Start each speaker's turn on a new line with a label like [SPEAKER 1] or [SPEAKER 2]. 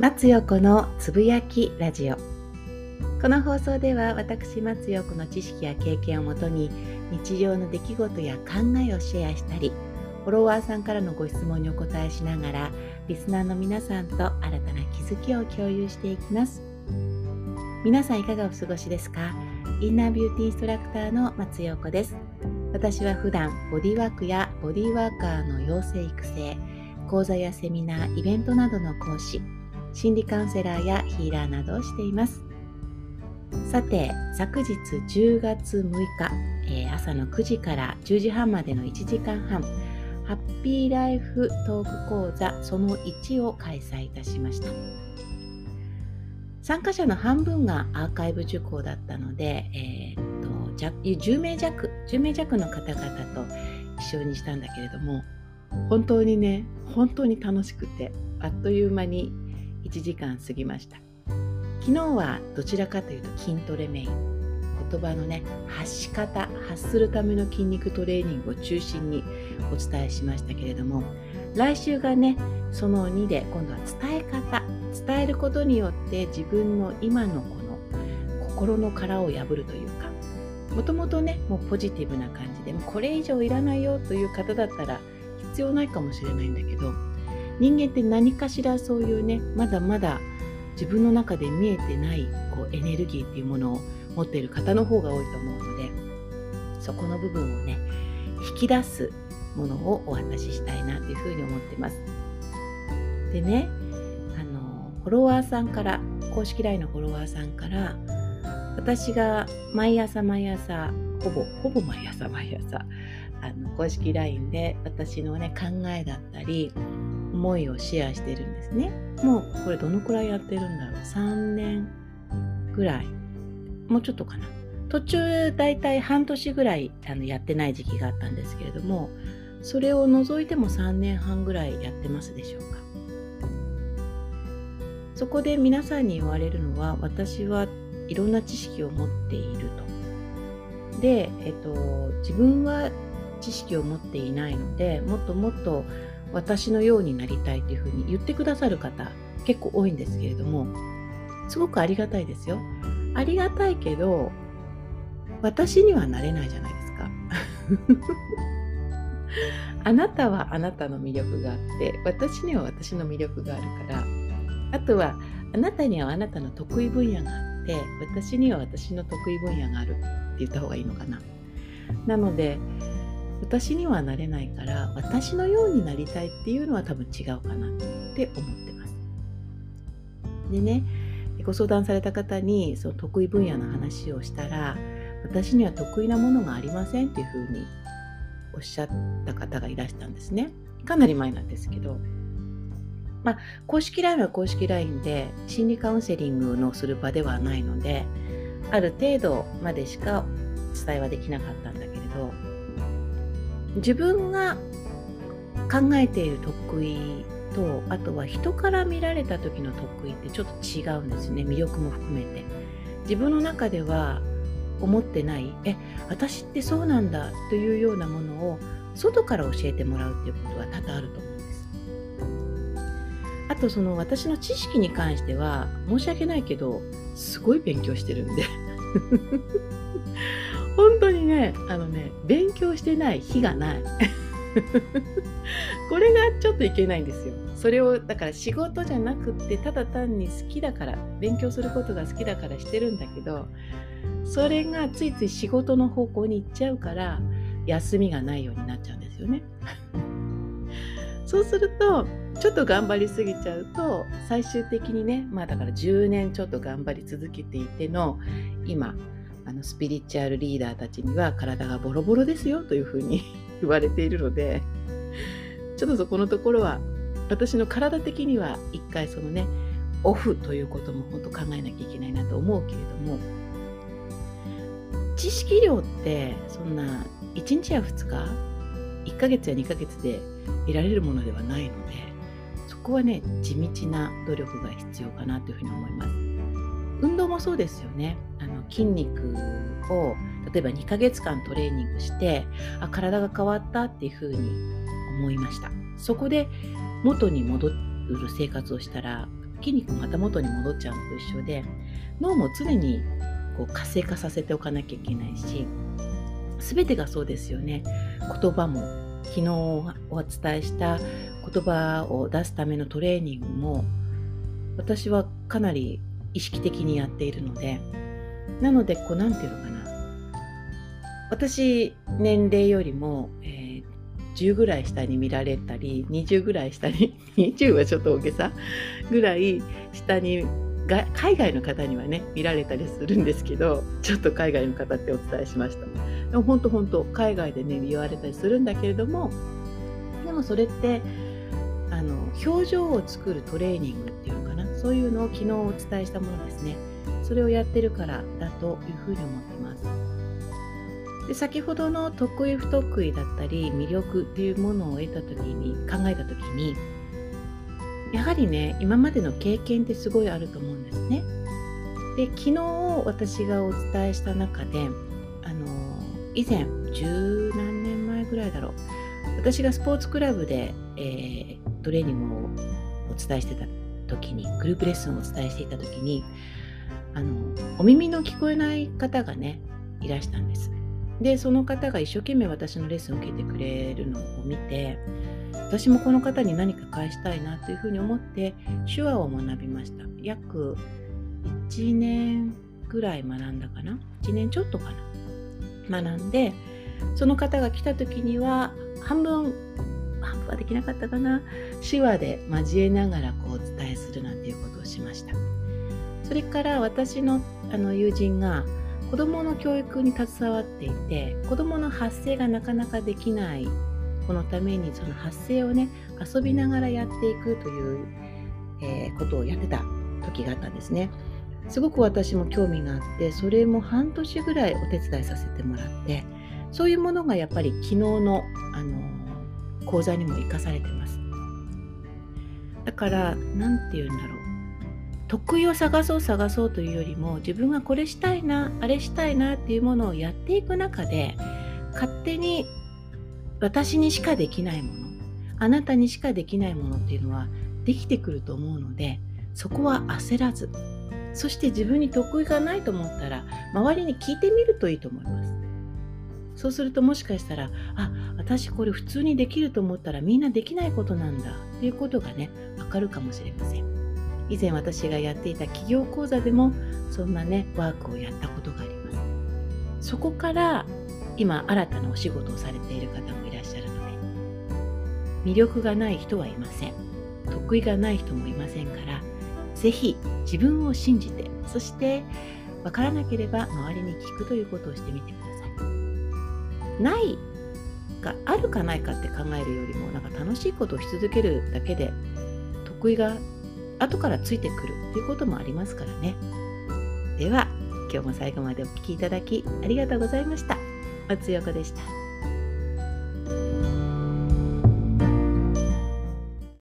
[SPEAKER 1] 松代子のつぶやきラジオ。この放送では私松代子の知識や経験をもとに日常の出来事や考えをシェアしたりフォロワーさんからのご質問にお答えしながらリスナーの皆さんと新たな気づきを共有していきます。皆さんいかがお過ごしですか？インナービューティーインストラクターの松代子です。私は普段ボディワークやボディワーカーの養成育成講座やセミナーイベントなどの講師。心理カウンセラーやヒーラーなどをしています。さて昨日10月6日、えー、朝の9時から10時半までの1時間半ハッピーライフトーク講座その1を開催いたしました。参加者の半分がアーカイブ受講だったので、えー、と10名弱10名弱の方々と一緒にしたんだけれども本当にね本当に楽しくてあっという間に1時間過ぎました。昨日はどちらかというと筋トレメイン。言葉のね発し方発するための筋肉トレーニングを中心にお伝えしましたけれども来週がねその2で今度は伝え方伝えることによって自分の今のこの心の殻を破るというかもともとねもうポジティブな感じでもこれ以上いらないよという方だったら必要ないかもしれないんだけど人間って何かしらそういうねまだまだ自分の中で見えてないこうエネルギーっていうものを持っている方の方が多いと思うのでそこの部分をね引き出すものをお渡ししたいなというふうに思ってます。でねあのフォロワーさんから公式 LINE のフォロワーさんから私が毎朝毎朝ほぼほぼ毎朝毎朝あの公式 LINE で私のね考えだったり思いをシェアしてるんですね。もうこれどのくらいやってるんだろう。3年ぐらい。もうちょっとかな。途中だいたい半年ぐらいあのやってない時期があったんですけれどもそれを除いても3年半ぐらいやってますでしょうか。そこで皆さんに言われるのは私はいろんな知識を持っていると。で、えっと、自分は知識を持っていないのでもっともっと私のようになりたいというふうに言ってくださる方結構多いんですけれどもすごくありがたいですよ。ありがたいけど私にはなれないじゃないですか。あなたはあなたの魅力があって私には私の魅力があるからあとはあなたにはあなたの得意分野があって私には私の得意分野があるって言った方がいいのかな。なので私にはなれないから私のようになりたいっていうのは多分違うかなって思ってます。でねご相談された方にその得意分野の話をしたら私には得意なものがありませんっていうふうにおっしゃった方がいらしたんですね。かなり前なんですけど。まあ、公式 LINE は公式 LINE で心理カウンセリングのする場ではないのである程度までしか伝えはできなかったんだけれど自分が考えている得意とあとは人から見られた時の得意ってちょっと違うんですね。魅力も含めて。自分の中では思ってない。え私ってそうなんだというようなものを外から教えてもらうっていうことは多々あると思うんです。あとその私の知識に関しては申し訳ないけどすごい勉強してるんで。本当にねあのね勉強してない日がない。これがちょっといけないんですよ。それをだから仕事じゃなくってただ単に好きだから勉強することが好きだからしてるんだけどそれがついつい仕事の方向に行っちゃうから休みがないようになっちゃうんですよね。そうするとちょっと頑張りすぎちゃうと最終的にねまあだから10年ちょっと頑張り続けていての今あのスピリチュアルリーダーたちには体がボロボロですよというふうに 言われているのでちょっとそこのところは私の体的には一回そのねオフということも本当考えなきゃいけないなと思うけれども知識量ってそんな1日や2日1ヶ月や2ヶ月で得られるものではないのでそこはね地道な努力が必要かなというふうに思います。運動もそうですよね。あの筋肉を例えば2ヶ月間トレーニングしてあ体が変わったっていうふうに思いました。そこで元に戻る生活をしたら筋肉また元に戻っちゃうのと一緒で脳も常にこう活性化させておかなきゃいけないし全てがそうですよね。言葉も昨日お伝えした言葉を出すためのトレーニングも私はかなり意識的にやっているので。なのでこう何て言うのかな。私年齢よりも、えー、10ぐらい下に見られたり20ぐらい下に 20はちょっと大げさぐらい下にが海外の方にはね見られたりするんですけどちょっと海外の方ってお伝えしました。でも本当本当海外でね言われたりするんだけれどもでもそれってあの表情を作るトレーニングそういうのを昨日お伝えしたものですね。それをやってるからだというふうに思っています。で先ほどの得意不得意だったり魅力っていうものを得た時に考えた時にやはりね今までの経験ってすごいあると思うんですね。で昨日私がお伝えした中であの以前十何年前ぐらいだろう。私がスポーツクラブで、えー、トレーニングをお伝えしてた時にグループレッスンをお伝えしていた時にあのお耳の聞こえない方がねいらしたんです。でその方が一生懸命私のレッスンを受けてくれるのを見て私もこの方に何か返したいなというふうに思って手話を学びました。約1年ぐらい学んだかな？1年ちょっとかな？学んでその方が来た時には半分半分はできなかったかな手話で交えながらこうお伝えするなんていうことをしましたそれから私のあの友人が子どもの教育に携わっていて子どもの発声がなかなかできない子のためにその発声をね遊びながらやっていくという、えー、ことをやってた時があったんですね。すごく私も興味があってそれも半年ぐらいお手伝いさせてもらってそういうものがやっぱり昨日の、あの講座にも生かされてます。だから何て言うんだろう得意を探そう探そうというよりも自分がこれしたいなあれしたいなっていうものをやっていく中で勝手に私にしかできないものあなたにしかできないものっていうのはできてくると思うのでそこは焦らずそして自分に得意がないと思ったら周りに聞いてみるといいと思いますそうするともしかしたらあ私これ普通にできると思ったらみんなできないことなんだ。っていうことがねわかるかもしれません。以前私がやっていた企業講座でもそんなねワークをやったことがあります。そこから今新たなお仕事をされている方もいらっしゃるので魅力がない人はいません。得意がない人もいませんから是非自分を信じてそして分からなければ周りに聞くということをしてみてください。ないがあるかないかって考えるよりもなんか楽しいことをし続けるだけで得意が後からついてくるっていうこともありますからね。では今日も最後までお聴きいただきありがとうございました。松横でした。